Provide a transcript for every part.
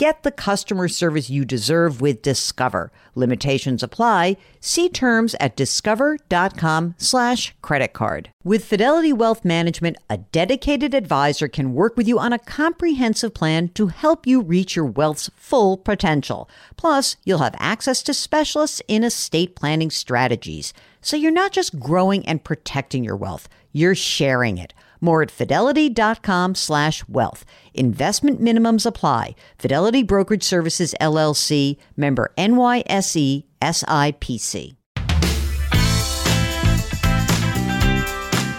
Get the customer service you deserve with Discover. Limitations apply. See terms at discover.com slash credit card. With Fidelity Wealth Management, a dedicated advisor can work with you on a comprehensive plan to help you reach your wealth's full potential. Plus, you'll have access to specialists in estate planning strategies. So you're not just growing and protecting your wealth, you're sharing it. More at fidelity.com slash wealth. Investment minimums apply. Fidelity Brokerage Services LLC, member NYSE SIPC.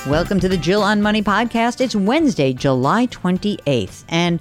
Welcome to the Jill on Money podcast. It's Wednesday, July 28th. And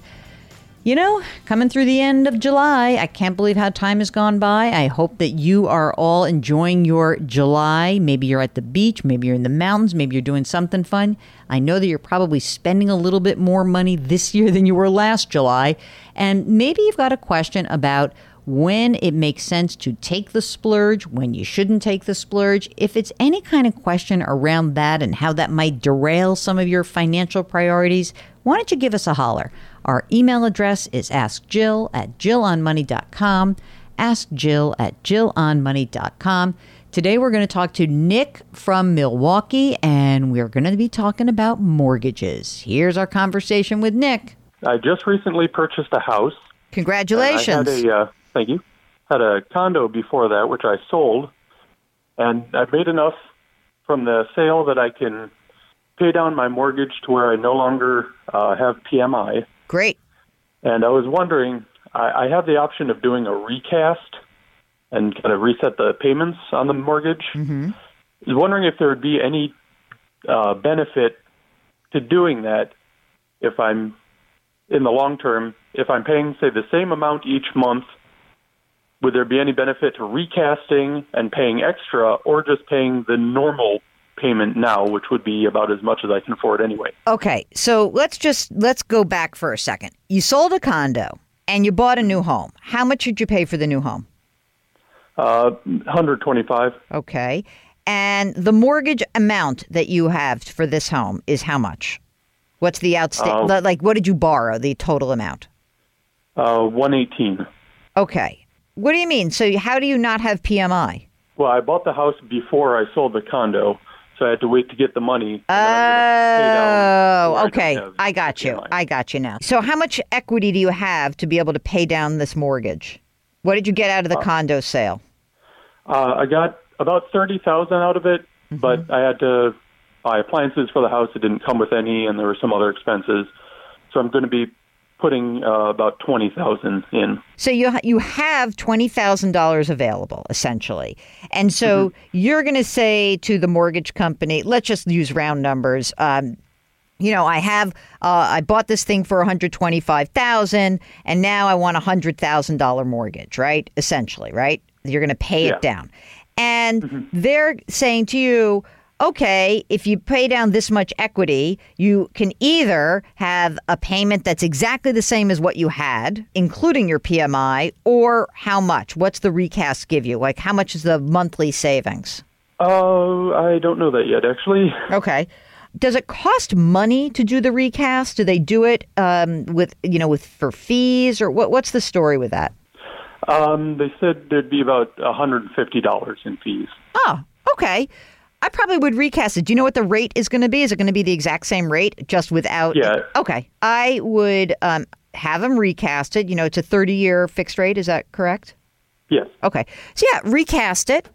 you know, coming through the end of July, I can't believe how time has gone by. I hope that you are all enjoying your July. Maybe you're at the beach, maybe you're in the mountains, maybe you're doing something fun. I know that you're probably spending a little bit more money this year than you were last July. And maybe you've got a question about when it makes sense to take the splurge, when you shouldn't take the splurge. If it's any kind of question around that and how that might derail some of your financial priorities, why don't you give us a holler? Our email address is askjill at jillonmoney.com. Ask Jill at jillonmoney.com. Today we're going to talk to Nick from Milwaukee and we're going to be talking about mortgages. Here's our conversation with Nick. I just recently purchased a house. Congratulations. I had a, uh, thank you. Had a condo before that, which I sold, and I've made enough from the sale that I can pay down my mortgage to where I no longer uh, have PMI. Great. And I was wondering, I, I have the option of doing a recast and kind of reset the payments on the mortgage. Mm-hmm. I was wondering if there would be any uh, benefit to doing that if I'm in the long term, if I'm paying, say, the same amount each month, would there be any benefit to recasting and paying extra or just paying the normal payment now, which would be about as much as I can afford anyway? Okay, so let's just let's go back for a second. You sold a condo and you bought a new home. How much did you pay for the new home? Uh, 125. Okay. And the mortgage amount that you have for this home is how much? What's the outstanding? Uh, like, what did you borrow? The total amount? Uh, 118. Okay. What do you mean? So, how do you not have PMI? Well, I bought the house before I sold the condo, so I had to wait to get the money. Oh, okay. don't I got you. PMI. I got you now. So, how much equity do you have to be able to pay down this mortgage? What did you get out of the condo sale? Uh, I got about 30000 out of it, Mm-hmm. but I had to buy appliances for the house. It didn't come with any, and there were some other expenses. So I'm going to be putting uh, about 20000 in. So you you have twenty thousand dollars available essentially, and so you're going to say to the mortgage company, let's just use round numbers. Um, you know, I have uh, I bought this thing for one hundred twenty five thousand, and now I want a hundred thousand dollar mortgage, right? Essentially, right? You're going to pay Yeah. it down, and they're saying to you. Okay, if you pay down this much equity, you can either have a payment that's exactly the same as what you had, including your PMI, or how much? What's the recast give you? Like, how much is the monthly savings? Oh, I don't know that yet, actually. Okay. Does it cost money to do the recast? Do they do it um, with you know with for fees or what? What's the story with that? Um, they said there'd be about $150 in fees. Oh, okay. I probably would recast it. Do you know what the rate is going to be? Is it going to be the exact same rate, just without? Yeah. Okay. I would um, have them recast it. You know, it's a thirty-year fixed rate. Is that correct? Yes. Okay. So yeah, recast it.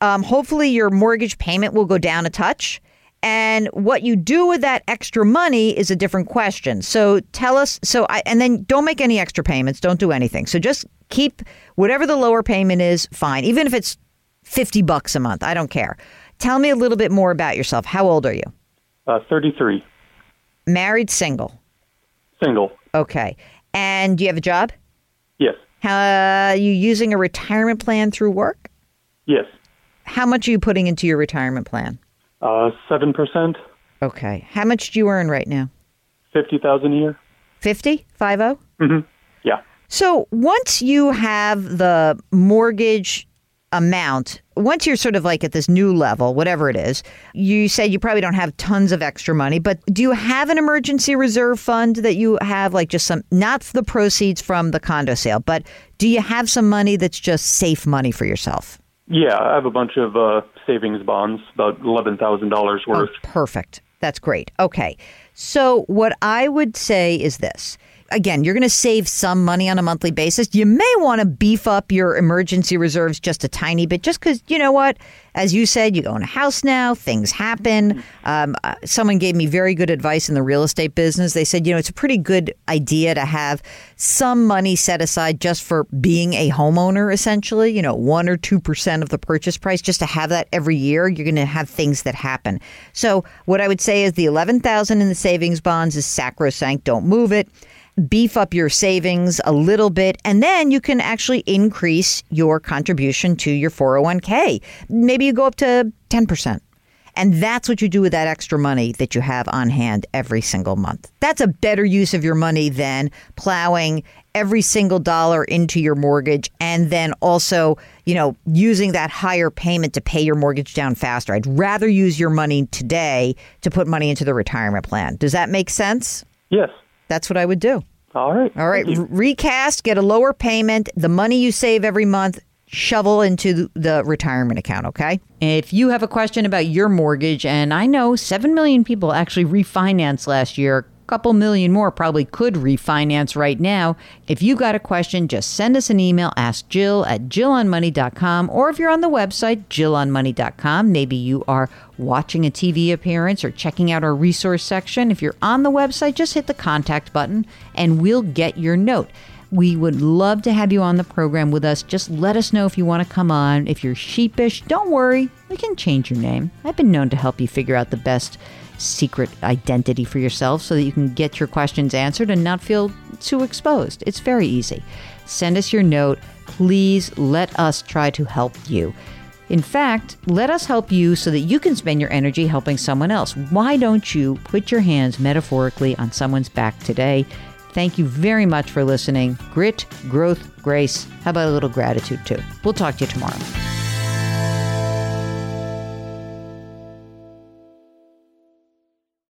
Um, hopefully, your mortgage payment will go down a touch. And what you do with that extra money is a different question. So tell us. So I and then don't make any extra payments. Don't do anything. So just keep whatever the lower payment is. Fine, even if it's fifty bucks a month. I don't care. Tell me a little bit more about yourself. How old are you? Uh, 33. Married, single. Single. Okay. And do you have a job? Yes. Uh, you using a retirement plan through work? Yes. How much are you putting into your retirement plan? Uh, 7%, Okay. How much do you earn right now? 50000 a year. 50? 50? hmm Yeah. So once you have the mortgage amount, once you're sort of like at this new level, whatever it is, you said you probably don't have tons of extra money, but do you have an emergency reserve fund that you have like just some, not the proceeds from the condo sale, but do you have some money that's just safe money for yourself? Yeah, I have a bunch of uh, savings bonds, about $11,000 worth. Oh, perfect. That's great. Okay. So, what I would say is this. Again, you're going to save some money on a monthly basis. You may want to beef up your emergency reserves just a tiny bit, just because, you know what? As you said, you own a house now, things happen. Um, uh, someone gave me very good advice in the real estate business. They said, you know, it's a pretty good idea to have some money set aside just for being a homeowner, essentially, you know, one or 2% of the purchase price, just to have that every year. You're going to have things that happen. So, what I would say is the 11000 in the savings bonds is sacrosanct. Don't move it beef up your savings a little bit, and then you can actually increase your contribution to your 401k. Maybe you go up to 10%. And that's what you do with that extra money that you have on hand every single month. That's a better use of your money than plowing every single dollar into your mortgage and then also, you know, using that higher payment to pay your mortgage down faster. I'd rather use your money today to put money into the retirement plan. Does that make sense? Yes. That's what I would do. All right. All right. Thank you. r- recast, get a lower payment. The money you save every month, shovel into the retirement account, okay? If you have a question about your mortgage, and I know 7 million people actually refinanced last year, a couple million more probably could refinance right now. If you got a question, just send us an email, ask Jill at jillonmoney.com, or if you're on the website, jillonmoney.com, maybe you are watching a TV appearance or checking out our resource section. If you're on the website, just hit the contact button and we'll get your note. We would love to have you on the program with us. Just let us know if you want to come on. If you're sheepish, don't worry. We can change your name. I've been known to help you figure out the best secret identity for yourself so that you can get your questions answered and not feel too exposed. It's very easy. Send us your note. Please let us try to help you. In fact, let us help you so that you can spend your energy helping someone else. Why don't you put your hands metaphorically on someone's back today? Thank you very much for listening. Grit, growth, grace. How about a little gratitude too? We'll talk to you tomorrow.